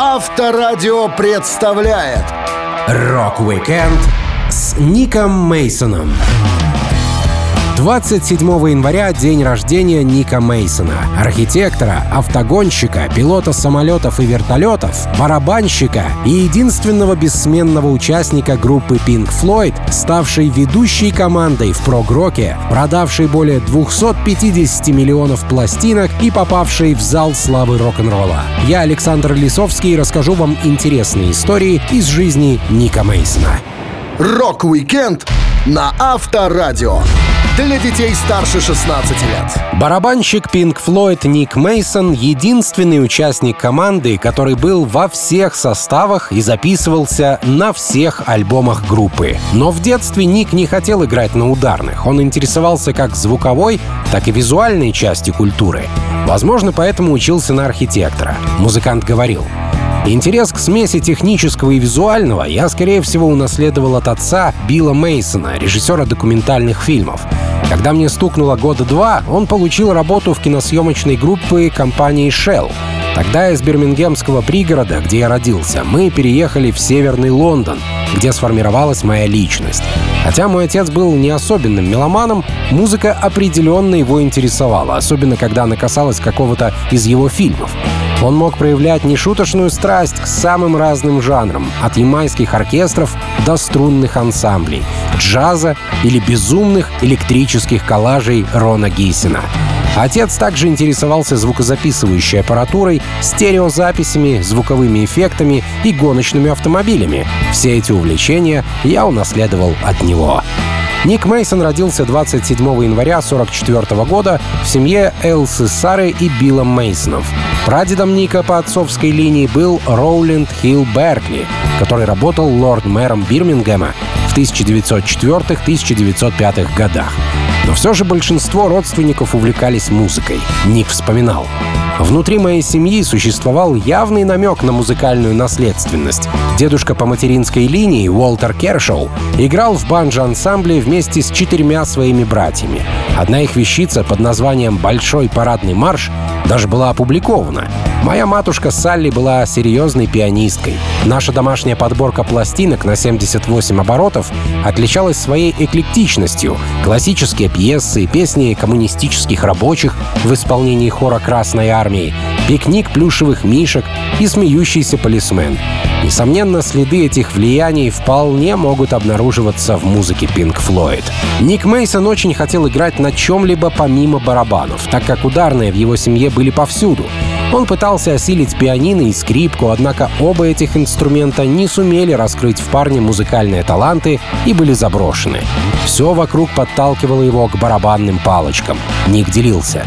Авторадио представляет Rock-Weekend с Ником Мейсоном. 27 января день рождения Ника Мейсона, архитектора, автогонщика, пилота самолетов и вертолетов, барабанщика и единственного бессменного участника группы Pink Floyd, ставшей ведущей командой в прог-роке, продавшей более 250 миллионов пластинок и попавшей в зал славы рок-н-ролла. Я, Александр Лисовский, расскажу вам интересные истории из жизни Ника Мейсона. Rock-Weekend на Авторадио для детей старше 16 лет. Барабанщик Pink Floyd Ник Мейсон — единственный участник команды, который был во всех составах и записывался на всех альбомах группы. Но в детстве Ник не хотел играть на ударных. Он интересовался как звуковой, так и визуальной частью культуры. Возможно, поэтому учился на архитектора. Музыкант говорил — Интерес к смеси технического и визуального я, скорее всего, унаследовал от отца Билла Мейсона, режиссера документальных фильмов. Когда мне стукнуло года два, он получил работу в киносъемочной группе компании Shell. Тогда из бирмингемского пригорода, где я родился, мы переехали в северный Лондон, где сформировалась моя личность. Хотя мой отец был не особенным меломаном, музыка определенно его интересовала, особенно когда она касалась какого-то из его фильмов. Он мог проявлять нешуточную страсть к самым разным жанрам, от ямайских оркестров до струнных ансамблей, джаза или безумных электрических коллажей Рона Гейсена. Отец также интересовался звукозаписывающей аппаратурой, стереозаписями, звуковыми эффектами и гоночными автомобилями. Все эти увлечения я унаследовал от него. Ник Мейсон родился 27 января 1944 года в семье Элсы Сары и Билла Мейсонов. Прадедом Ника по отцовской линии был Роуленд Хилл Беркли, который работал лорд-мэром Бирмингема в 1904-1905 годах. Но все же большинство родственников увлекались музыкой. Ник вспоминал. Внутри моей семьи существовал явный намек на музыкальную наследственность. Дедушка по материнской линии, Уолтер Кершоу, играл в банджо-ансамбле вместе с четырьмя своими братьями. Одна их вещица под названием «Большой парадный марш» даже была опубликована. Моя матушка Салли была серьезной пианисткой. Наша домашняя подборка пластинок на 78 оборотов отличалась своей эклектичностью. Классические пьесы, песни коммунистических рабочих в исполнении хора Красной Армии, пикник плюшевых мишек и смеющийся полисмен. Несомненно, следы этих влияний вполне могут обнаруживаться в музыке Pink Floyd. Ник Мейсон очень хотел играть на чем-либо помимо барабанов, так как ударные в его семье были повсюду. Он пытался осилить пианино и скрипку, однако оба этих инструмента не сумели раскрыть в парне музыкальные таланты и были заброшены. Все вокруг подталкивало его к барабанным палочкам. Ник делился.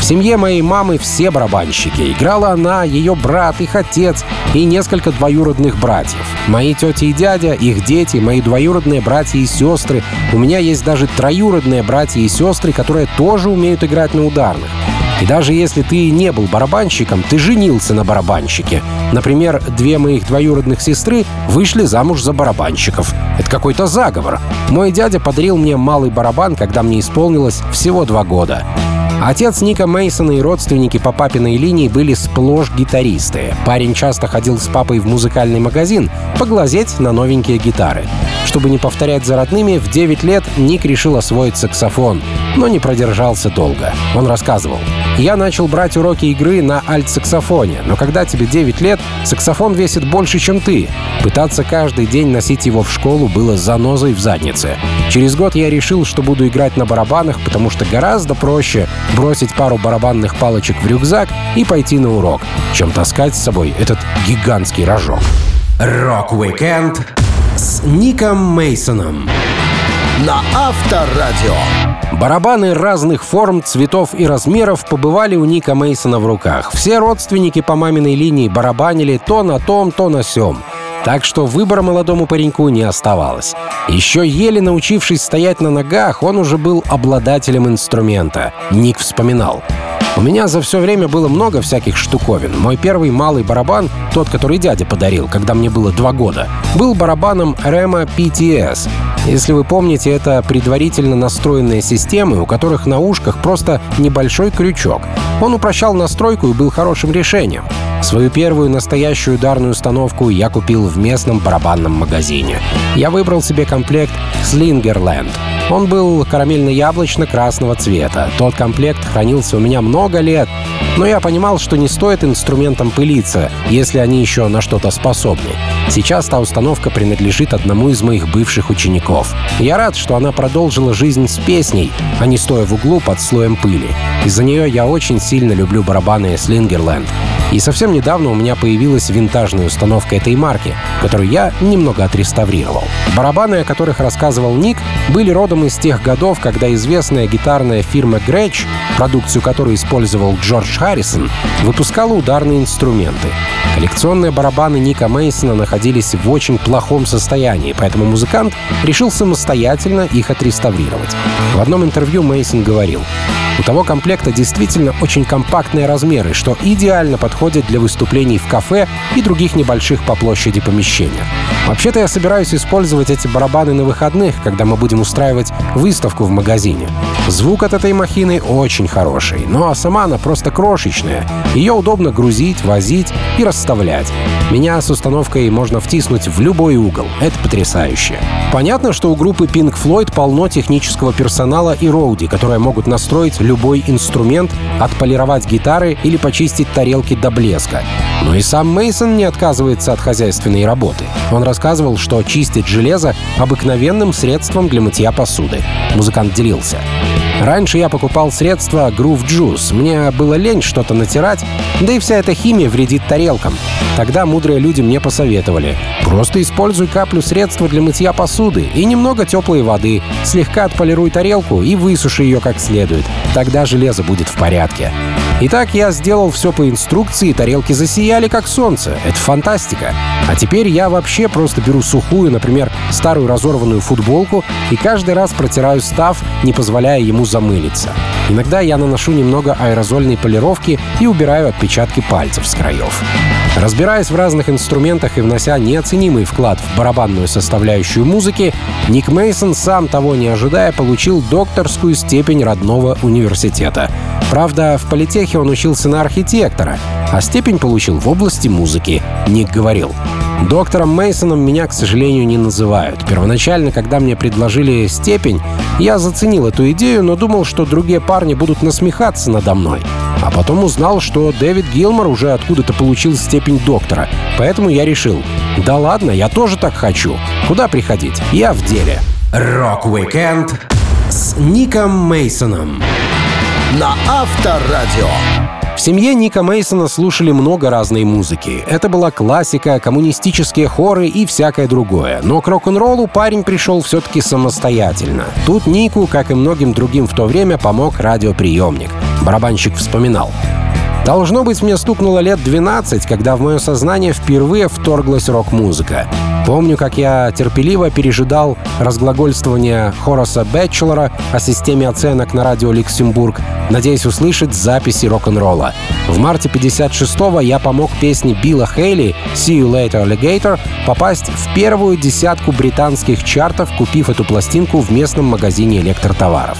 В семье моей мамы все барабанщики. Играла она, ее брат, их отец и несколько двоюродных братьев. Мои тети и дядя, их дети, мои двоюродные братья и сестры. У меня есть даже троюродные братья и сестры, которые тоже умеют играть на ударных. И даже если ты не был барабанщиком, ты женился на барабанщике. Например, две моих двоюродных сестры вышли замуж за барабанщиков. Это какой-то заговор. Мой дядя подарил мне малый барабан, когда мне исполнилось всего два года. Отец Ника Мейсона и родственники по папиной линии были сплошь гитаристы. Парень часто ходил с папой в музыкальный магазин поглазеть на новенькие гитары. Чтобы не повторять за родными, в 9 лет Ник решил освоить саксофон, но не продержался долго. Он рассказывал. «Я начал брать уроки игры на альт-саксофоне, но когда тебе 9 лет, саксофон весит больше, чем ты. Пытаться каждый день носить его в школу было занозой в заднице. Через год я решил, что буду играть на барабанах, потому что гораздо проще бросить пару барабанных палочек в рюкзак и пойти на урок, чем таскать с собой этот гигантский рожок. Rock-Weekend с Ником Мейсоном на Авторадио. Барабаны разных форм, цветов и размеров побывали у Ника Мейсона в руках. Все родственники по маминой линии барабанили то на том, то на сём. Так что выбора молодому пареньку не оставалось. Еще еле научившись стоять на ногах, он уже был обладателем инструмента. Ник вспоминал. У меня за все время было много всяких штуковин. Мой первый малый барабан, тот, который дядя подарил, когда мне было два года, был барабаном Rema PTS. Если вы помните, это предварительно настроенные системы, у которых на ушках просто небольшой крючок. Он упрощал настройку и был хорошим решением. Свою первую настоящую ударную установку я купил в местном барабанном магазине. Я выбрал себе комплект Slingerland. Он был карамельно-яблочно-красного цвета. Тот комплект хранился у меня много лет, но я понимал, что не стоит инструментам пылиться, если они еще на что-то способны. Сейчас та установка принадлежит одному из моих бывших учеников. Я рад, что она продолжила жизнь с песней, а не стоя в углу под слоем пыли. Из-за нее я очень сильно люблю барабаны Slingerland. И совсем недавно у меня появилась винтажная установка этой марки, которую я немного отреставрировал. Барабаны, о которых рассказывал Ник, были родом из тех годов, когда известная гитарная фирма Gretsch, продукцию которой использовал Джордж Харрисон, выпускала ударные инструменты. Коллекционные барабаны Ника Мейсона находились в очень плохом состоянии, поэтому музыкант решил самостоятельно их отреставрировать. В одном интервью Мейсон говорил, у того комплекта действительно очень компактные размеры, что идеально подходит для выступлений в кафе и других небольших по площади помещениях. Вообще-то я собираюсь использовать эти барабаны на выходных, когда мы будем устраивать выставку в магазине. Звук от этой махины очень хороший, но сама она просто крошечная. Ее удобно грузить, возить и расставлять. Меня с установкой можно втиснуть в любой угол. Это потрясающе. Понятно, что у группы Pink Floyd полно технического персонала и роуди, которые могут настроить любой инструмент, отполировать гитары или почистить тарелки до блеска. Но и сам Мейсон не отказывается от хозяйственной работы. Он рассказывал, что чистит железо обыкновенным средством для мытья посуды. Музыкант делился. Раньше я покупал средства Groove Juice. Мне было лень что-то натирать, да и вся эта химия вредит тарелкам. Тогда мудрые люди мне посоветовали. Просто используй каплю средства для мытья посуды и немного теплой воды. Слегка отполируй тарелку и высуши ее как следует. Тогда железо будет в порядке. Итак, я сделал все по инструкции, тарелки засияли как солнце. Это фантастика. А теперь я вообще просто беру сухую, например, старую разорванную футболку и каждый раз протираю став, не позволяя ему замылиться. Иногда я наношу немного аэрозольной полировки и убираю отпечатки пальцев с краев. Разбираясь в разных инструментах и внося неоценимый вклад в барабанную составляющую музыки, Ник Мейсон, сам того не ожидая, получил докторскую степень родного университета. Правда, в политехе он учился на архитектора, а степень получил в области музыки. Ник говорил, Доктором Мейсоном меня, к сожалению, не называют. Первоначально, когда мне предложили степень, я заценил эту идею, но думал, что другие парни будут насмехаться надо мной. А потом узнал, что Дэвид Гилмор уже откуда-то получил степень доктора. Поэтому я решил, да ладно, я тоже так хочу. Куда приходить? Я в деле. Rock-Weekend с Ником Мейсоном на Авторадио. В семье Ника Мейсона слушали много разной музыки. Это была классика, коммунистические хоры и всякое другое. Но к рок-н-роллу парень пришел все-таки самостоятельно. Тут Нику, как и многим другим в то время, помог радиоприемник. Барабанщик вспоминал. Должно быть, мне стукнуло лет 12, когда в мое сознание впервые вторглась рок-музыка. Помню, как я терпеливо пережидал разглагольствование Хораса Бэтчелора о системе оценок на радио Люксембург, надеясь услышать записи рок-н-ролла. В марте 56-го я помог песне Билла Хейли «See You Later, Alligator» попасть в первую десятку британских чартов, купив эту пластинку в местном магазине электротоваров.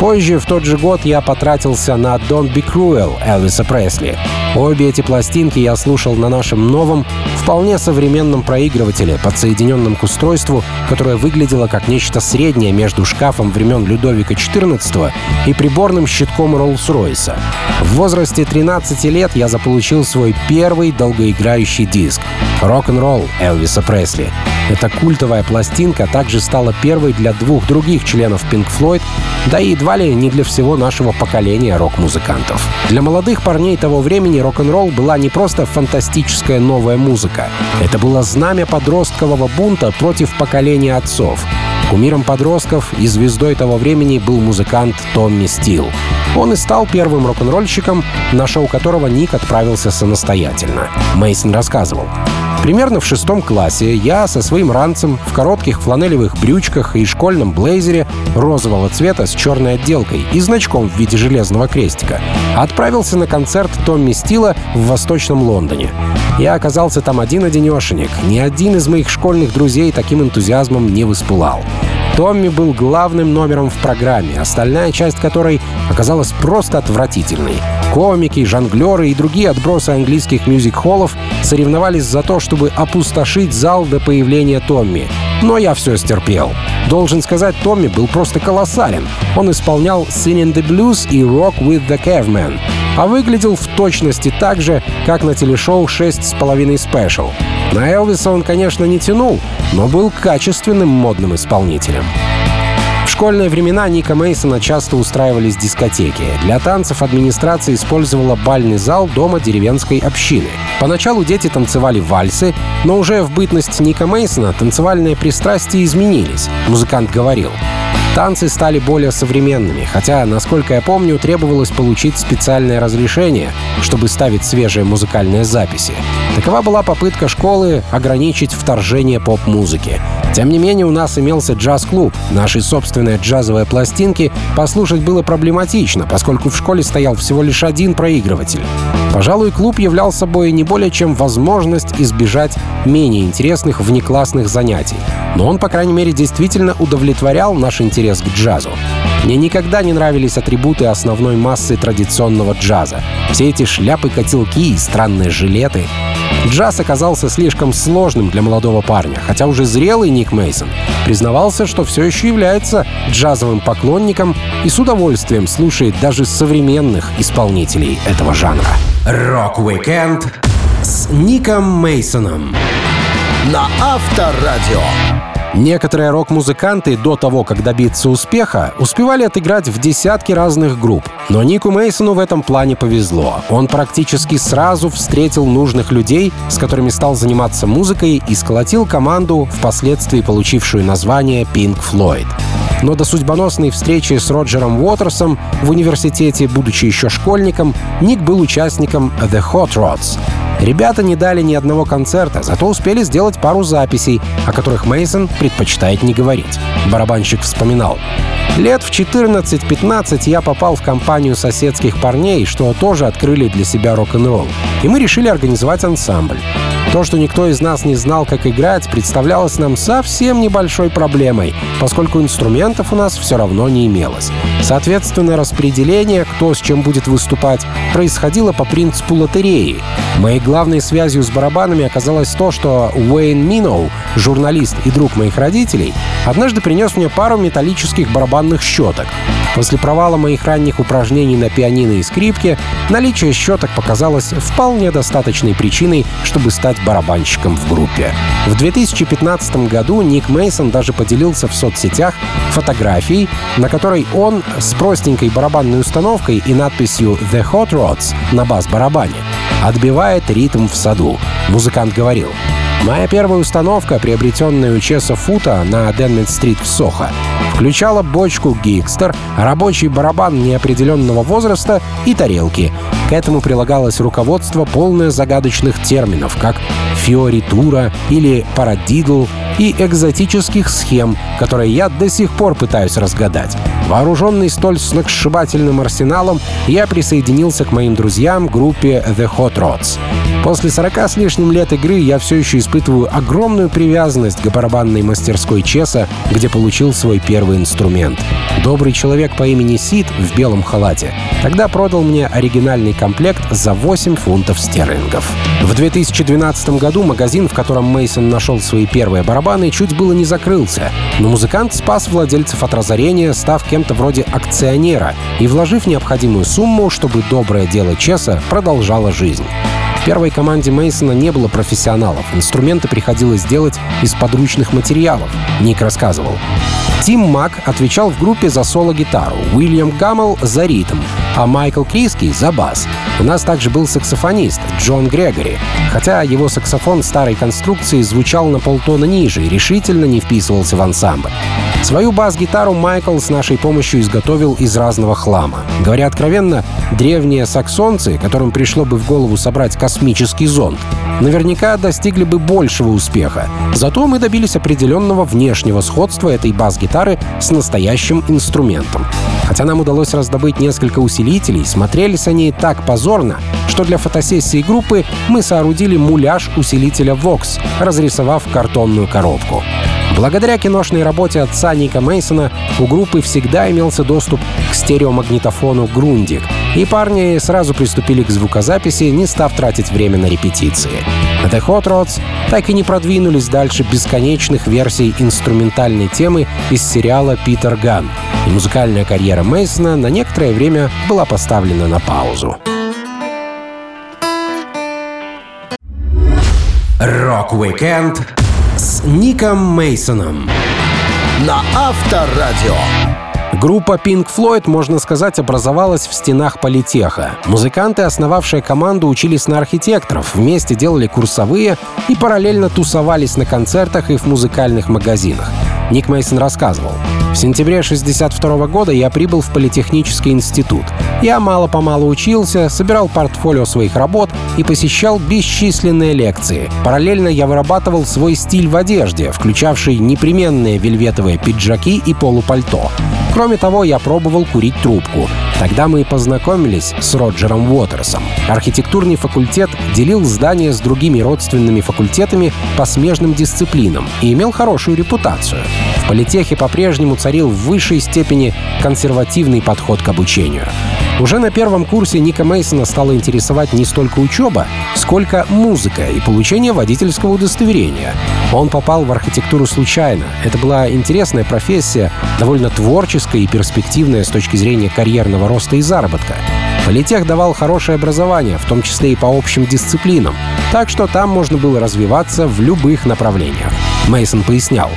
Позже, в тот же год, я потратился на «Don't Be Cruel» Элвиса Пресли. Обе эти пластинки я слушал на нашем новом, вполне современном проигрывателе, подсоединенном к устройству, которое выглядело как нечто среднее между шкафом времен Людовика XIV и приборным щитком Роллс-Ройса. В возрасте 13 лет я заполучил свой первый долгоиграющий диск — «Рок-н-ролл» Элвиса Пресли. Эта культовая пластинка также стала первой для двух других членов Pink Floyd, да и едва ли не для всего нашего поколения рок-музыкантов. Для молодых парней того времени рок-н-ролл была не просто фантастическая новая музыка. Это было знамя подросткового бунта против поколения отцов. Кумиром подростков и звездой того времени был музыкант Томми Стил. Он и стал первым рок-н-ролльщиком, на шоу которого Ник отправился самостоятельно. Мейсон рассказывал. Примерно в шестом классе я со своим ранцем в коротких фланелевых брючках и школьном блейзере розового цвета с черной отделкой и значком в виде железного крестика отправился на концерт Томми Стила в Восточном Лондоне. Я оказался там один-одинешенек. Ни один из моих школьных друзей таким энтузиазмом не воспылал. Томми был главным номером в программе, остальная часть которой оказалась просто отвратительной. Комики, жонглеры и другие отбросы английских мюзик-холлов соревновались за то, чтобы опустошить зал до появления Томми. Но я все стерпел. Должен сказать, Томми был просто колоссален. Он исполнял «Singing the Blues» и «Rock with the Caveman», а выглядел в точности так же, как на телешоу «6,5 Special». На Элвиса он, конечно, не тянул, но был качественным модным исполнителем. Школьные времена Ника Мейсона часто устраивались дискотеки. Для танцев администрация использовала бальный зал дома деревенской общины. Поначалу дети танцевали вальсы, но уже в бытность Ника Мейсона танцевальные пристрастия изменились. Музыкант говорил, Танцы стали более современными, хотя, насколько я помню, требовалось получить специальное разрешение, чтобы ставить свежие музыкальные записи. Такова была попытка школы ограничить вторжение поп-музыки. Тем не менее, у нас имелся джаз-клуб. Наши собственные джазовые пластинки послушать было проблематично, поскольку в школе стоял всего лишь один проигрыватель. Пожалуй, клуб являл собой не более чем возможность избежать менее интересных внеклассных занятий. Но он, по крайней мере, действительно удовлетворял наш интерес к джазу. Мне никогда не нравились атрибуты основной массы традиционного джаза. Все эти шляпы-котелки и странные жилеты. Джаз оказался слишком сложным для молодого парня, хотя уже зрелый Ник Мейсон признавался, что все еще является джазовым поклонником и с удовольствием слушает даже современных исполнителей этого жанра. Рок-викенд с Ником Мейсоном на Авторадио. Некоторые рок-музыканты до того, как добиться успеха, успевали отыграть в десятки разных групп. Но Нику Мейсону в этом плане повезло. Он практически сразу встретил нужных людей, с которыми стал заниматься музыкой и сколотил команду, впоследствии получившую название Pink Floyd. Но до судьбоносной встречи с Роджером Уотерсом в университете, будучи еще школьником, Ник был участником The Hot Rods. Ребята не дали ни одного концерта, зато успели сделать пару записей, о которых Мейсон предпочитает не говорить. Барабанщик вспоминал. Лет в 14-15 я попал в компанию соседских парней, что тоже открыли для себя рок-н-ролл. И мы решили организовать ансамбль. То, что никто из нас не знал, как играть, представлялось нам совсем небольшой проблемой, поскольку инструментов у нас все равно не имелось. Соответственно, распределение, кто с чем будет выступать, происходило по принципу лотереи. Моей главной связью с барабанами оказалось то, что Уэйн Миноу, журналист и друг моих родителей, однажды принес мне пару металлических барабанных щеток. После провала моих ранних упражнений на пианино и скрипке, наличие щеток показалось вполне достаточной причиной, чтобы стать барабанщиком в группе. В 2015 году Ник Мейсон даже поделился в соцсетях фотографией, на которой он с простенькой барабанной установкой и надписью «The Hot Rods» на бас-барабане отбивает ритм в саду. Музыкант говорил, Моя первая установка, приобретенная у Чеса Фута на Денмит-стрит в Сохо, включала бочку Гикстер, рабочий барабан неопределенного возраста и тарелки. К этому прилагалось руководство, полное загадочных терминов, как фиоритура или парадидл и экзотических схем, которые я до сих пор пытаюсь разгадать. Вооруженный столь сногсшибательным арсеналом, я присоединился к моим друзьям группе The Hot Rods. После 40 с лишним лет игры я все еще испытываю огромную привязанность к барабанной мастерской Чеса, где получил свой первый инструмент. Добрый человек по имени Сид в белом халате тогда продал мне оригинальный комплект за 8 фунтов стерлингов. В 2012 году магазин, в котором Мейсон нашел свои первые барабаны, чуть было не закрылся, но музыкант спас владельцев от разорения, став кем-то вроде акционера и вложив необходимую сумму, чтобы доброе дело Чеса продолжало жизнь. В первой команде Мейсона не было профессионалов. Инструменты приходилось делать из подручных материалов. Ник рассказывал. Тим Мак отвечал в группе за соло-гитару, Уильям Гаммел — за ритм, а Майкл Криски — за бас. У нас также был саксофонист Джон Грегори, хотя его саксофон старой конструкции звучал на полтона ниже и решительно не вписывался в ансамбль. Свою бас-гитару Майкл с нашей помощью изготовил из разного хлама. Говоря откровенно, древние саксонцы, которым пришло бы в голову собрать космический зонд, наверняка достигли бы большего успеха. Зато мы добились определенного внешнего сходства этой бас-гитары с настоящим инструментом. Хотя нам удалось раздобыть несколько усилителей, смотрелись они так позорно, что для фотосессии группы мы соорудили муляж усилителя Vox, разрисовав картонную коробку. Благодаря киношной работе отца Ника Мейсона у группы всегда имелся доступ к стереомагнитофону «Грундик», И парни сразу приступили к звукозаписи, не став тратить время на репетиции. The Hot Rods так и не продвинулись дальше бесконечных версий инструментальной темы из сериала «Питер Ган», и музыкальная карьера Мейсона на некоторое время была поставлена на паузу. Рок-викенд с Ником Мейсоном на Авторадио. Группа Pink Floyd, можно сказать, образовалась в стенах политеха. Музыканты, основавшие команду, учились на архитекторов, вместе делали курсовые и параллельно тусовались на концертах и в музыкальных магазинах. Ник Мейсон рассказывал. В сентябре 62 года я прибыл в Политехнический институт. Я мало-помалу учился, собирал портфолио своих работ и посещал бесчисленные лекции. Параллельно я вырабатывал свой стиль в одежде, включавший непременные вельветовые пиджаки и полупальто. Кроме того, я пробовал курить трубку. Тогда мы и познакомились с Роджером Уотерсом. Архитектурный факультет делил здание с другими родственными факультетами по смежным дисциплинам и имел хорошую репутацию. В политехе по-прежнему царил в высшей степени консервативный подход к обучению. Уже на первом курсе Ника Мейсона стала интересовать не столько учеба, сколько музыка и получение водительского удостоверения. Он попал в архитектуру случайно. Это была интересная профессия, довольно творческая и перспективная с точки зрения карьерного роста и заработка. Политех давал хорошее образование, в том числе и по общим дисциплинам, так что там можно было развиваться в любых направлениях. Мейсон пояснял.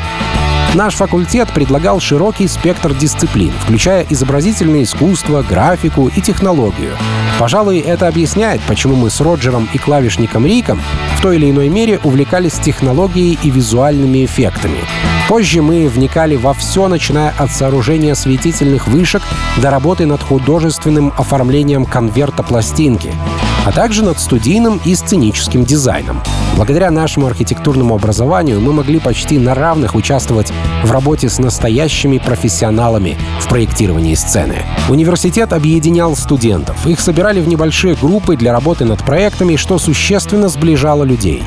Наш факультет предлагал широкий спектр дисциплин, включая изобразительное искусство, графику и технологию. Пожалуй, это объясняет, почему мы с Роджером и клавишником Риком в той или иной мере увлекались технологией и визуальными эффектами. Позже мы вникали во все, начиная от сооружения светительных вышек до работы над художественным оформлением конверта пластинки а также над студийным и сценическим дизайном. Благодаря нашему архитектурному образованию мы могли почти на равных участвовать в работе с настоящими профессионалами в проектировании сцены. Университет объединял студентов. Их собирали в небольшие группы для работы над проектами, что существенно сближало людей.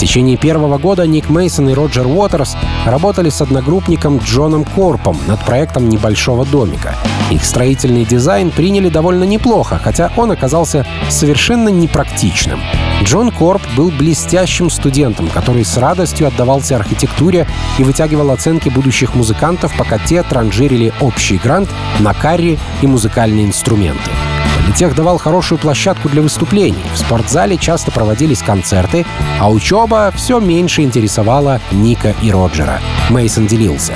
В течение первого года Ник Мейсон и Роджер Уотерс работали с одногруппником Джоном Корпом над проектом небольшого домика. Их строительный дизайн приняли довольно неплохо, хотя он оказался совершенно непрактичным. Джон Корп был блестящим студентом, который с радостью отдавался архитектуре и вытягивал оценки будущих музыкантов, пока те транжирили общий грант на карри и музыкальные инструменты. Политех давал хорошую площадку для выступлений. В спортзале часто проводились концерты, а учеба все меньше интересовала Ника и Роджера. Мейсон делился.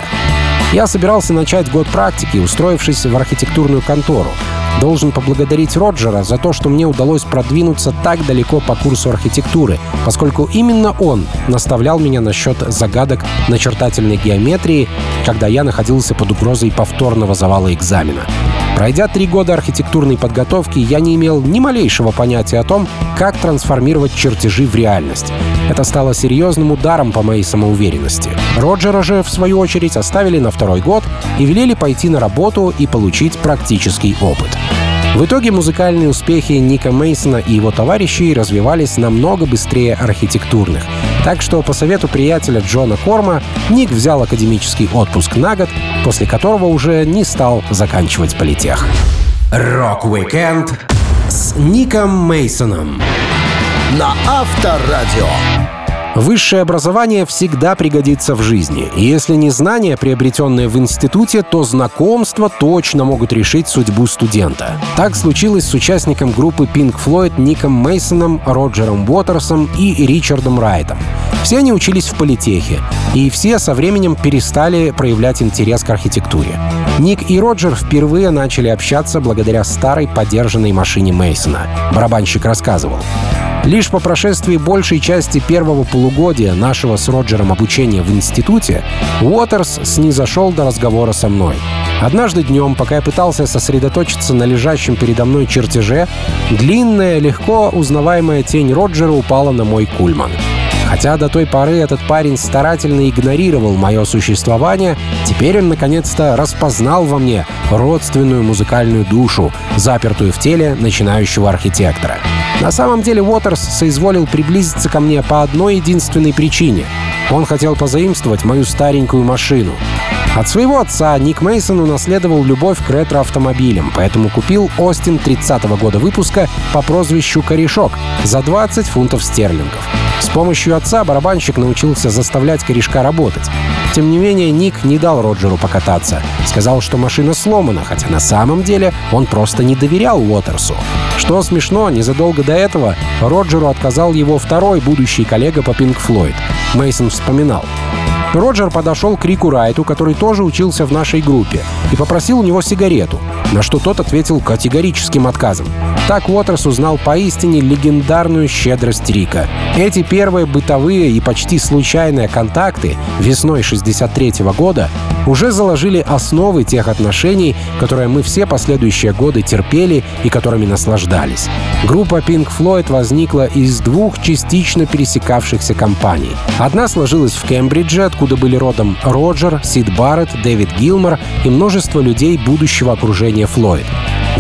Я собирался начать год практики, устроившись в архитектурную контору. Должен поблагодарить Роджера за то, что мне удалось продвинуться так далеко по курсу архитектуры, поскольку именно он наставлял меня насчет загадок начертательной геометрии, когда я находился под угрозой повторного завала экзамена. Пройдя три года архитектурной подготовки, я не имел ни малейшего понятия о том, как трансформировать чертежи в реальность. Это стало серьезным ударом по моей самоуверенности. Роджера же, в свою очередь, оставили на второй год и велели пойти на работу и получить практический опыт. В итоге музыкальные успехи Ника Мейсона и его товарищей развивались намного быстрее архитектурных. Так что по совету приятеля Джона Корпа Ник взял академический отпуск на год, после которого уже не стал заканчивать политех. Рок-викенд с Ником Мейсоном на Авторадио. Высшее образование всегда пригодится в жизни. Если не знания, приобретенные в институте, то знакомства точно могут решить судьбу студента. Так случилось с участником группы Pink Floyd Ником Мейсоном, Роджером Уотерсом и Ричардом Райтом. Все они учились в политехе, и все со временем перестали проявлять интерес к архитектуре. Ник и Роджер впервые начали общаться благодаря старой подержанной машине Мейсона. Барабанщик рассказывал. Лишь по прошествии большей части первого полугодия нашего с Роджером обучения в институте Уотерс снизошел до разговора со мной. Однажды днем, пока я пытался сосредоточиться на лежащем передо мной чертеже, длинная, легко узнаваемая тень Роджера упала на мой кульман. Хотя до той поры этот парень старательно игнорировал мое существование, теперь он наконец-то распознал во мне родственную музыкальную душу, запертую в теле начинающего архитектора. На самом деле Уотерс соизволил приблизиться ко мне по одной единственной причине. Он хотел позаимствовать мою старенькую машину. От своего отца Ник Мейсон унаследовал любовь к ретро-автомобилям, поэтому купил Остин 30-го года выпуска по прозвищу «Корешок» за 20 фунтов стерлингов. С помощью отца барабанщик научился заставлять корешка работать. Тем не менее, Ник не дал Роджеру покататься. Сказал, что машина сломана, хотя на самом деле он просто не доверял Уотерсу. Что смешно, незадолго до этого Роджеру отказал его второй будущий коллега по Pink Floyd. Мейсон вспоминал. Роджер подошел к Рику Райту, который тоже учился в нашей группе, и попросил у него сигарету, на что тот ответил категорическим отказом. Так Уотерс узнал поистине легендарную щедрость Рика. Эти первые бытовые и почти случайные контакты весной 63 -го года уже заложили основы тех отношений, которые мы все последующие годы терпели и которыми наслаждались. Группа Pink Floyd возникла из двух частично пересекавшихся компаний. Одна сложилась в Кембридже, откуда были родом Роджер, Сид Барретт, Дэвид Гилмор и множество людей будущего окружения Флойд.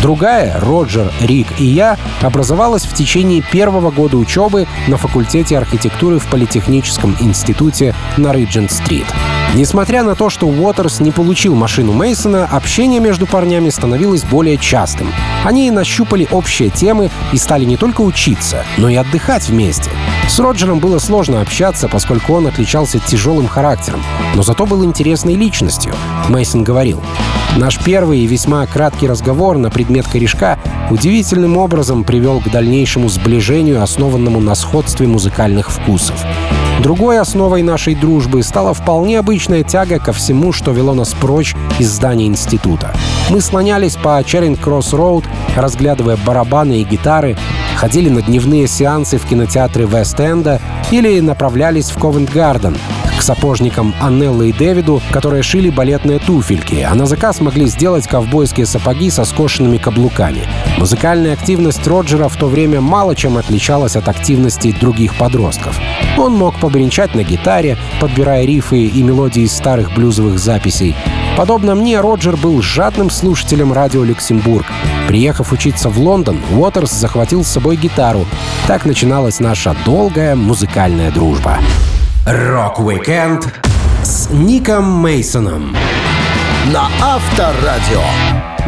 Другая, Роджер, Рик и я, образовалась в течение первого года учебы на факультете архитектуры в Политехническом институте на Риджент-стрит. Несмотря на то, что Уотерс не получил машину Мейсона, общение между парнями становилось более частым. Они нащупали общие темы и стали не только учиться, но и отдыхать вместе. С Роджером было сложно общаться, поскольку он отличался тяжелым характером, но зато был интересной личностью. Мейсон говорил, Наш первый и весьма краткий разговор на предмет корешка удивительным образом привел к дальнейшему сближению, основанному на сходстве музыкальных вкусов. Другой основой нашей дружбы стала вполне обычная тяга ко всему, что вело нас прочь из здания института. Мы слонялись по Черинг-Кросс-Роуд, разглядывая барабаны и гитары, ходили на дневные сеансы в кинотеатре Вест-Энда или направлялись в Ковент-Гарден, к сапожникам Анелло и Давиде, которые шили балетные туфельки, а на заказ могли сделать ковбойские сапоги со скошенными каблуками. Музыкальная активность Роджера в то время мало чем отличалась от активности других подростков. Он мог побренчать на гитаре, подбирая риффы и мелодии из старых блюзовых записей. Подобно мне, Роджер был жадным слушателем радио «Люксембург». Приехав учиться в Лондон, Уотерс захватил с собой гитару. Так начиналась наша долгая музыкальная дружба. Рок-викенд с Ником Мейсоном на Авторадио.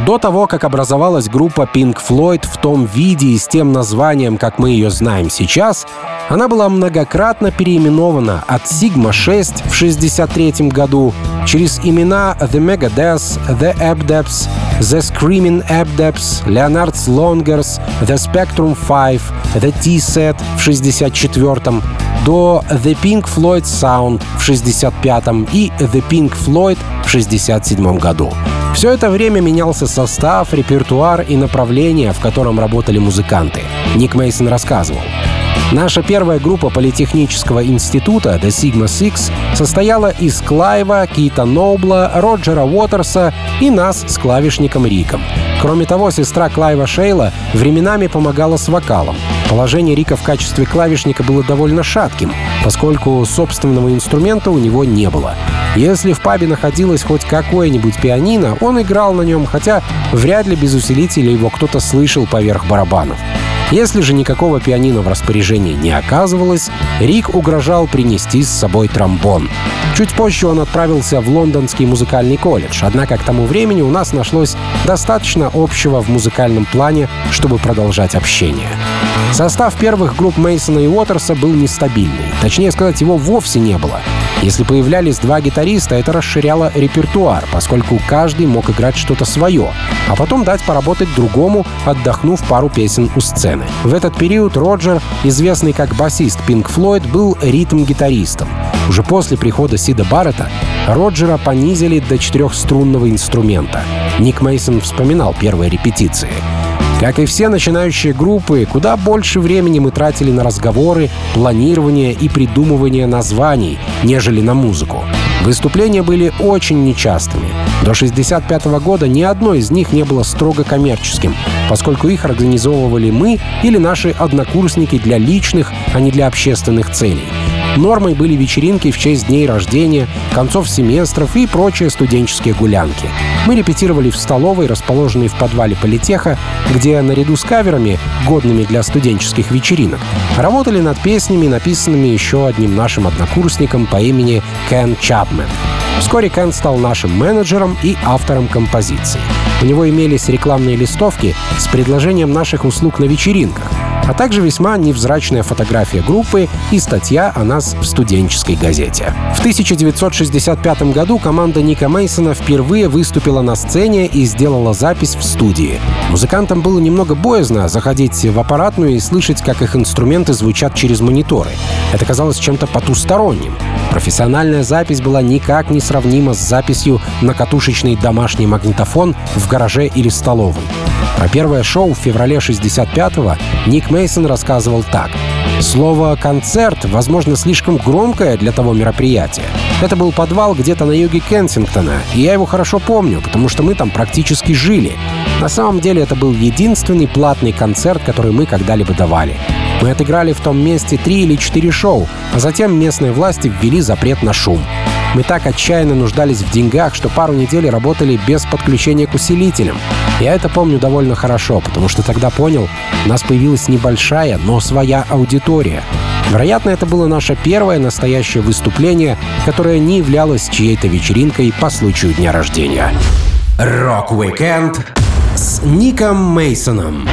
До того, как образовалась группа Pink Floyd в том виде и с тем названием, как мы ее знаем сейчас, она была многократно переименована от Sigma 6 в 1963 году через имена The Megadeth, The Abdepts, The Screaming Abdepts, Leonard's Longers, The Spectrum 5, The T-Set в 1964 до The Pink Floyd Sound в 65-м и The Pink Floyd в 67 году. Все это время менялся состав, репертуар и направление, в котором работали музыканты. Ник Мейсон рассказывал. Наша первая группа Политехнического института The Sigma Six состояла из Клайва, Кита Нобла, Роджера Уотерса и нас с клавишником Риком. Кроме того, сестра Клайва Шейла временами помогала с вокалом. Положение Рика в качестве клавишника было довольно шатким, поскольку собственного инструмента у него не было. Если в пабе находилось хоть какое-нибудь пианино, он играл на нем, хотя вряд ли без усилителя его кто-то слышал поверх барабанов. Если же никакого пианино в распоряжении не оказывалось, Рик угрожал принести с собой тромбон. Чуть позже он отправился в Лондонский музыкальный колледж, однако к тому времени у нас нашлось достаточно общего в музыкальном плане, чтобы продолжать общение. Состав первых групп Мейсона и Уотерса был нестабильный. Точнее сказать, его вовсе не было. Если появлялись два гитариста, это расширяло репертуар, поскольку каждый мог играть что-то свое, а потом дать поработать другому, отдохнув пару песен у сцены. В этот период Роджер, известный как басист Pink Floyd, был ритм-гитаристом. Уже после прихода Сида Баррета Роджера понизили до четырехструнного инструмента. Ник Мейсон вспоминал первые репетиции. Как и все начинающие группы, куда больше времени мы тратили на разговоры, планирование и придумывание названий, нежели на музыку. Выступления были очень нечастыми. До 1965 года ни одно из них не было строго коммерческим, поскольку их организовывали мы или наши однокурсники для личных, а не для общественных целей. Нормой были вечеринки в честь дней рождения, концов семестров и прочие студенческие гулянки. Мы репетировали в столовой, расположенной в подвале политеха, где наряду с каверами, годными для студенческих вечеринок, работали над песнями, написанными еще одним нашим однокурсником по имени Кен Чапмен. Вскоре Кен стал нашим менеджером и автором композиций. У него имелись рекламные листовки с предложением наших услуг на вечеринках, а также весьма невзрачная фотография группы и статья о нас в студенческой газете. В 1965 году команда Ника Мейсона впервые выступила на сцене и сделала запись в студии. Музыкантам было немного боязно заходить в аппаратную и слышать, как их инструменты звучат через мониторы. Это казалось чем-то потусторонним. Профессиональная запись была никак не сравнима с записью на катушечный домашний магнитофон в гараже или столовой. Про первое шоу в феврале 65-го Ник Мейсон рассказывал так. Слово «концерт», возможно, слишком громкое для того мероприятия. Это был подвал где-то на юге Кенсингтона, и я его хорошо помню, потому что мы там практически жили. На самом деле это был единственный платный концерт, который мы когда-либо давали. Мы отыграли в том месте три или четыре шоу, а затем местные власти ввели запрет на шум. Мы так отчаянно нуждались в деньгах, что пару недель работали без подключения к усилителям. Я это помню довольно хорошо, потому что тогда понял, у нас появилась небольшая, но своя аудитория. Вероятно, это было наше первое настоящее выступление, которое не являлось чьей-то вечеринкой по случаю дня рождения. Рок-викенд с Ником Мейсоном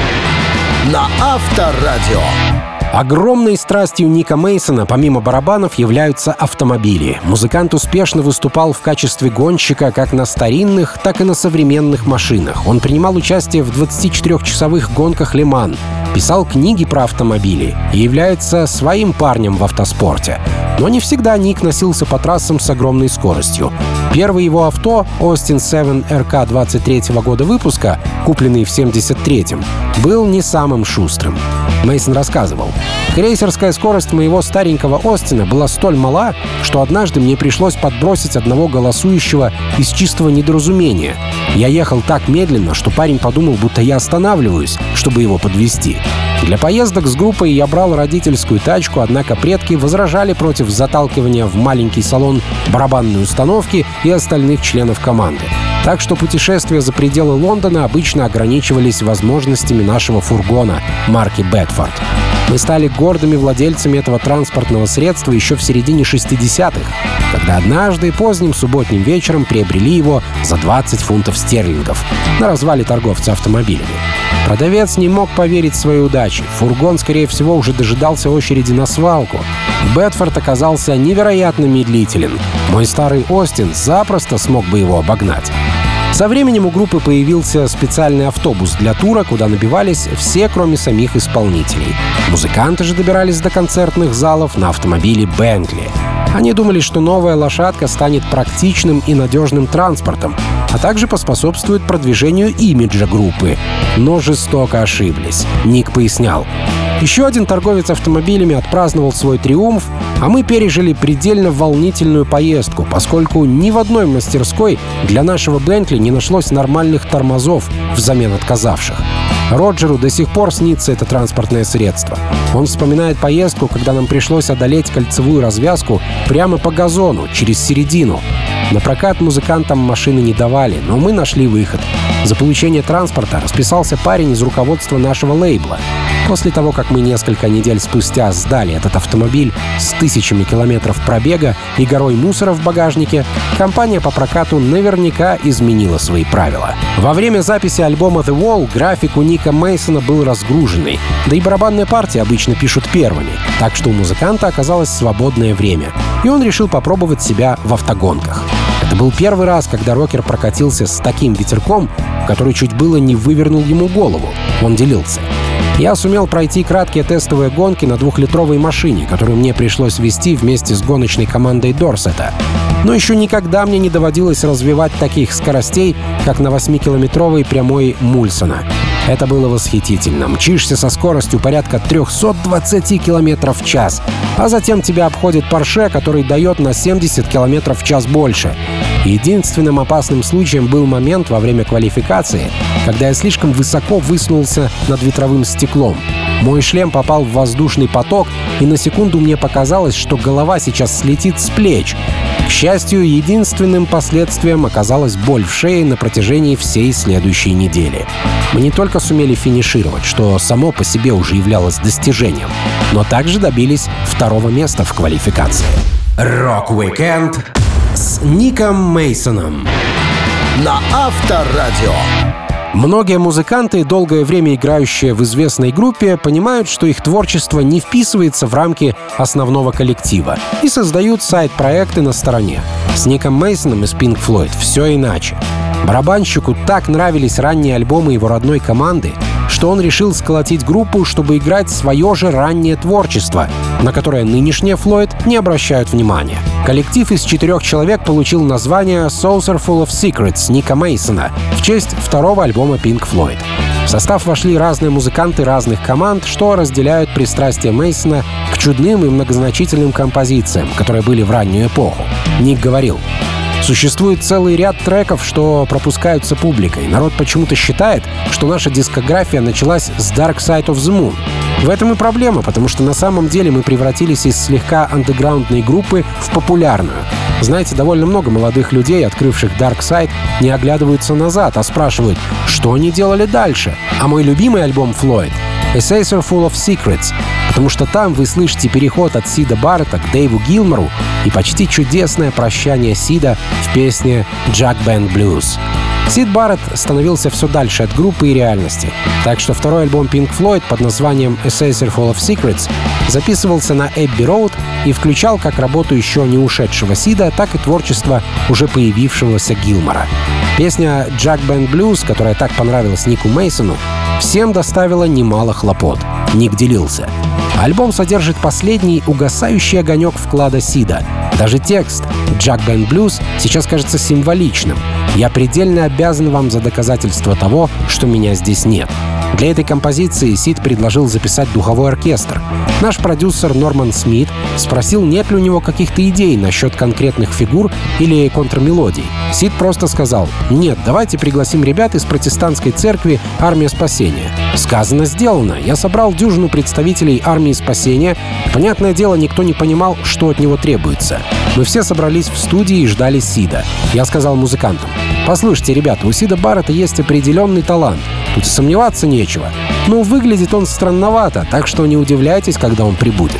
на Авторадио. Огромной страстью Ника Мейсона, помимо барабанов, являются автомобили. Музыкант успешно выступал в качестве гонщика как на старинных, так и на современных машинах. Он принимал участие в 24-часовых гонках Лиман, писал книги про автомобили и является своим парнем в автоспорте. Но не всегда Ник носился по трассам с огромной скоростью. Первый его авто, Austin 7 RK 23 года выпуска, купленный в 73-м, был не самым шустрым. Мейсон рассказывал. Крейсерская скорость моего старенького Остина была столь мала, что однажды мне пришлось подбросить одного голосующего из чистого недоразумения. Я ехал так медленно, что парень подумал, будто я останавливаюсь, чтобы его подвести. Для поездок с группой я брал родительскую тачку, однако предки возражали против заталкивания в маленький салон барабанной установки и остальных членов команды. Так что путешествия за пределы Лондона обычно ограничивались возможностями нашего фургона марки Бетфорд. Мы стали гордыми владельцами этого транспортного средства еще в середине 60-х, когда однажды поздним субботним вечером приобрели его за 20 фунтов стерлингов на развале торговца автомобилями. Продавец не мог поверить своей удаче. Фургон, скорее всего, уже дожидался очереди на свалку. Бетфорд оказался невероятно медлителен. Мой старый Остин запросто смог бы его обогнать. Со временем у группы появился специальный автобус для тура, куда набивались все, кроме самих исполнителей. Музыканты же добирались до концертных залов на автомобиле «Бентли». Они думали, что новая лошадка станет практичным и надежным транспортом, а также поспособствует продвижению имиджа группы. Но жестоко ошиблись. Ник пояснял. Еще один торговец автомобилями отпраздновал свой триумф, а мы пережили предельно волнительную поездку, поскольку ни в одной мастерской для нашего Бентли не нашлось нормальных тормозов взамен отказавших. Роджеру до сих пор снится это транспортное средство. Он вспоминает поездку, когда нам пришлось одолеть кольцевую развязку прямо по газону, через середину. На прокат музыкантам машины не давали, но мы нашли выход. За получение транспорта расписался парень из руководства нашего лейбла. После того, как мы несколько недель спустя сдали этот автомобиль с тысячами километров пробега и горой мусора в багажнике, компания по прокату наверняка изменила свои правила. Во время записи альбома The Wall график у Ника Мейсона был разгруженный, да и барабанные партии обычно пишут первыми, так что у музыканта оказалось свободное время, и он решил попробовать себя в автогонках. Это был первый раз, когда рокер прокатился с таким ветерком, который чуть было не вывернул ему голову. Он делился. Я сумел пройти краткие тестовые гонки на двухлитровой машине, которую мне пришлось вести вместе с гоночной командой Дорсета. Но еще никогда мне не доводилось развивать таких скоростей, как на 8-километровой прямой Мульсона. Это было восхитительно. Мчишься со скоростью порядка 320 км в час, а затем тебя обходит Порше, который дает на 70 км в час больше. Единственным опасным случаем был момент во время квалификации, когда я слишком высоко высунулся над ветровым стеклом. Мой шлем попал в воздушный поток, и на секунду мне показалось, что голова сейчас слетит с плеч. К счастью, единственным последствием оказалась боль в шее на протяжении всей следующей недели. Мы не только сумели финишировать, что само по себе уже являлось достижением, но также добились второго места в квалификации. Рок-викенд с Ником Мейсоном на Авторадио. Многие музыканты, долгое время играющие в известной группе, понимают, что их творчество не вписывается в рамки основного коллектива и создают сайд-проекты на стороне. С Ником Мейсоном из Pink Floyd все иначе. Барабанщику так нравились ранние альбомы его родной команды, что он решил сколотить группу, чтобы играть свое же раннее творчество, на которое нынешние Флойд не обращают внимания. Коллектив из четырех человек получил название Saucerful of Secrets Ника Мейсона в честь второго альбома Pink Floyd. В состав вошли разные музыканты разных команд, что разделяют пристрастие Мейсона к чудным и многозначительным композициям, которые были в раннюю эпоху. Ник говорил, Существует целый ряд треков, что пропускаются публикой. Народ почему-то считает, что наша дискография началась с Dark Side of the Moon. В этом и проблема, потому что на самом деле мы превратились из слегка андеграундной группы в популярную. Знаете, довольно много молодых людей, открывших Dark Side, не оглядываются назад, а спрашивают, что они делали дальше. А мой любимый альбом Floyd — A Sacer Full of Secrets потому что там вы слышите переход от Сида Баррета к Дэйву Гилмору и почти чудесное прощание Сида в песне «Jack Band Blues». Сид Барретт становился все дальше от группы и реальности, так что второй альбом Pink Floyd под названием «A Sacer Full of Secrets» записывался на Эбби Роуд и включал как работу еще не ушедшего Сида, так и творчество уже появившегося Гилмора. Песня «Jack Band Blues», которая так понравилась Нику Мейсону, всем доставила немало хлопот. Ник делился. Альбом содержит последний угасающий огонек вклада Сида. Даже текст «Jack Band Blues» сейчас кажется символичным. «Я предельно обязан вам за доказательство того, что меня здесь нет». Для этой композиции Сид предложил записать духовой оркестр. Наш продюсер Норман Смит спросил, нет ли у него каких-то идей насчет конкретных фигур или контрмелодий. Сид просто сказал, нет, давайте пригласим ребят из протестантской церкви «Армия спасения». Сказано, сделано. Я собрал дюжину представителей армии спасения. Понятное дело, никто не понимал, что от него требуется. Мы все собрались в студии и ждали Сида. Я сказал музыкантам, послушайте, ребята, у Сида Баррета есть определенный талант. Тут сомневаться нечего. Но выглядит он странновато, так что не удивляйтесь, когда он прибудет.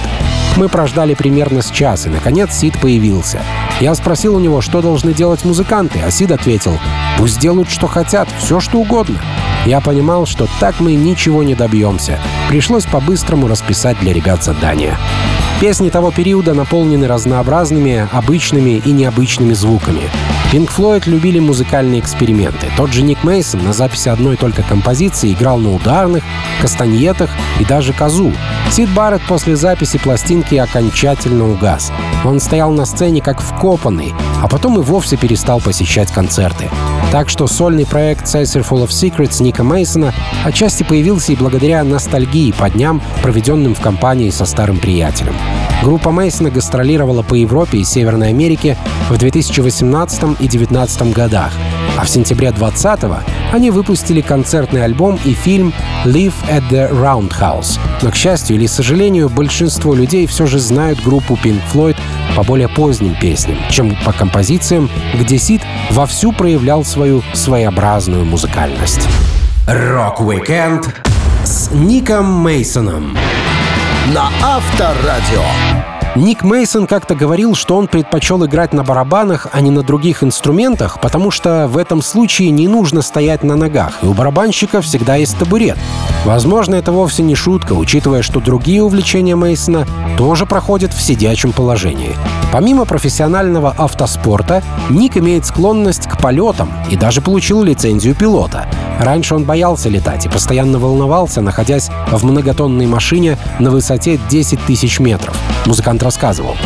Мы прождали примерно с час, и, наконец, Сид появился. Я спросил у него, что должны делать музыканты, а Сид ответил, «Пусть делают, что хотят, все, что угодно». Я понимал, что так мы ничего не добьемся. Пришлось по-быстрому расписать для ребят задания. Песни того периода наполнены разнообразными, обычными и необычными звуками. Pink Floyd любили музыкальные эксперименты. Тот же Ник Мейсон на записи одной только композиции играл на ударных, кастаньетах и даже казу. Сид Барретт после записи пластинки окончательно угас. Он стоял на сцене как вкопанный, а потом и вовсе перестал посещать концерты. Так что сольный проект Saucer Full of Secrets Ника Мейсона отчасти появился и благодаря ностальгии по дням, проведенным в компании со старым приятелем. Группа Мейсона гастролировала по Европе и Северной Америке в 2018 и 2019 годах, а в сентябре 2020 они выпустили концертный альбом и фильм «Live at the Roundhouse». Но, к счастью или сожалению, большинство людей все же знают группу Pink Floyd по более поздним песням, чем по композициям, где Сид вовсю проявлял свою своеобразную музыкальность. Рок-викенд с Ником Мейсоном на Авторадио. Ник Мейсон как-то говорил, что он предпочел играть на барабанах, а не на других инструментах, потому что в этом случае не нужно стоять на ногах, и у барабанщика всегда есть табурет. Возможно, это вовсе не шутка, учитывая, что другие увлечения Мейсона тоже проходят в сидячем положении. Помимо профессионального автоспорта, Ник имеет склонность к полетам и даже получил лицензию пилота. Раньше он боялся летать и постоянно волновался, находясь в многотонной машине на высоте 10 тысяч метров. Музыкант рассказывал.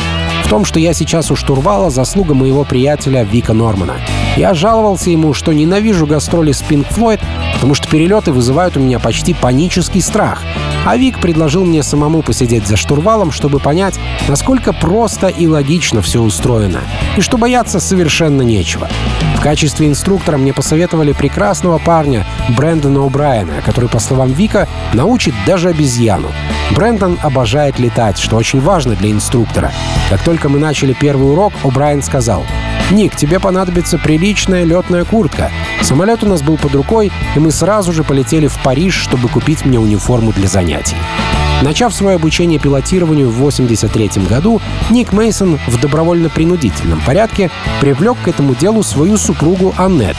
Том, что я сейчас у штурвала, заслуга моего приятеля Вика Нормана. Я жаловался ему, что ненавижу гастроли с Pink Floyd, потому что перелеты вызывают у меня почти панический страх. А Вик предложил мне самому посидеть за штурвалом, чтобы понять, насколько просто и логично все устроено, и что бояться совершенно нечего. В качестве инструктора мне посоветовали прекрасного парня Брэндона О'Брайена, который, по словам Вика, научит даже обезьяну. Брэндон обожает летать, что очень важно для инструктора. Как только мы начали первый урок, О'Брайен сказал, «Ник, тебе понадобится приличная летная куртка». Самолет у нас был под рукой, и мы сразу же полетели в Париж, чтобы купить мне униформу для занятий. Начав свое обучение пилотированию в 1983 году, Ник Мейсон в добровольно-принудительном порядке привлек к этому делу свою супругу Аннет.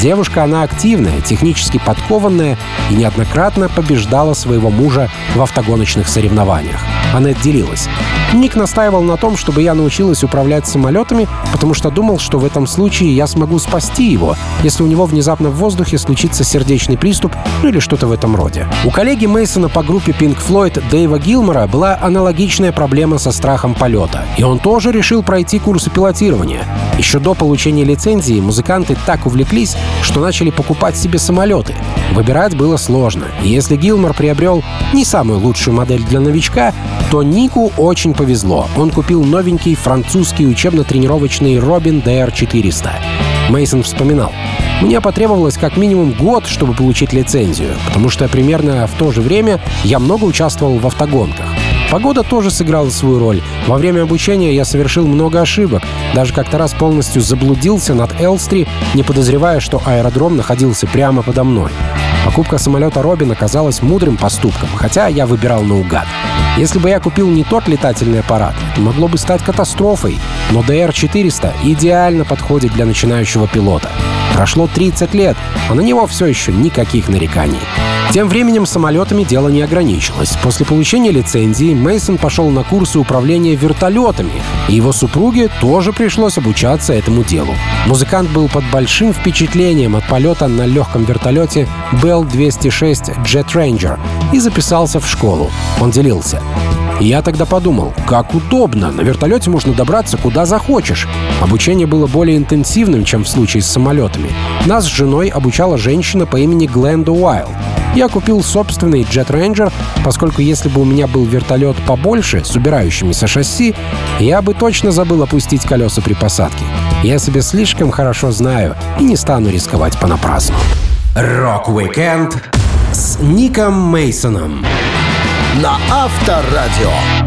Девушка, она активная, технически подкованная и неоднократно побеждала своего мужа в автогоночных соревнованиях. Аннет делилась. Ник настаивал на том, чтобы я научилась управлять самолетами, потому что думал, что в этом случае я смогу спасти его, если у него внезапно в воздухе случится сердечный приступ ну или что-то в этом роде. У коллеги Мейсона по группе Pink Floyd Дэйва Гилмора была аналогичная проблема со страхом полета, и он тоже решил пройти курсы пилотирования. Еще до получения лицензии музыканты так увлеклись, что начали покупать себе самолеты. Выбирать было сложно, если Гилмор приобрел не самую лучшую модель для новичка, то Нику очень повезло. Он купил новенький французский учебно-тренировочный Robin DR400. Мейсон вспоминал. Мне потребовалось как минимум год, чтобы получить лицензию, потому что примерно в то же время я много участвовал в автогонках. Погода тоже сыграла свою роль. Во время обучения я совершил много ошибок. Даже как-то раз полностью заблудился над Элстри, не подозревая, что аэродром находился прямо подо мной. Покупка самолета Робин оказалась мудрым поступком, хотя я выбирал наугад. Если бы я купил не тот летательный аппарат, это могло бы стать катастрофой. Но DR-400 идеально подходит для начинающего пилота. Прошло 30 лет, а на него все еще никаких нареканий. Тем временем самолетами дело не ограничилось. После получения лицензии Мейсон пошел на курсы управления вертолетами, и его супруге тоже пришлось обучаться этому делу. Музыкант был под большим впечатлением от полета на легком вертолете Bell 206 Jet Ranger и записался в школу. Он делился. Я тогда подумал, как удобно, на вертолете можно добраться куда захочешь. Обучение было более интенсивным, чем в случае с самолетами. Нас с женой обучала женщина по имени Гленда Уайлд. Я купил собственный Jet Ranger, поскольку если бы у меня был вертолет побольше, с убирающимися шасси, я бы точно забыл опустить колеса при посадке. Я себя слишком хорошо знаю и не стану рисковать понапрасну. Рок-викенд с Ником Мейсоном на Авторадио.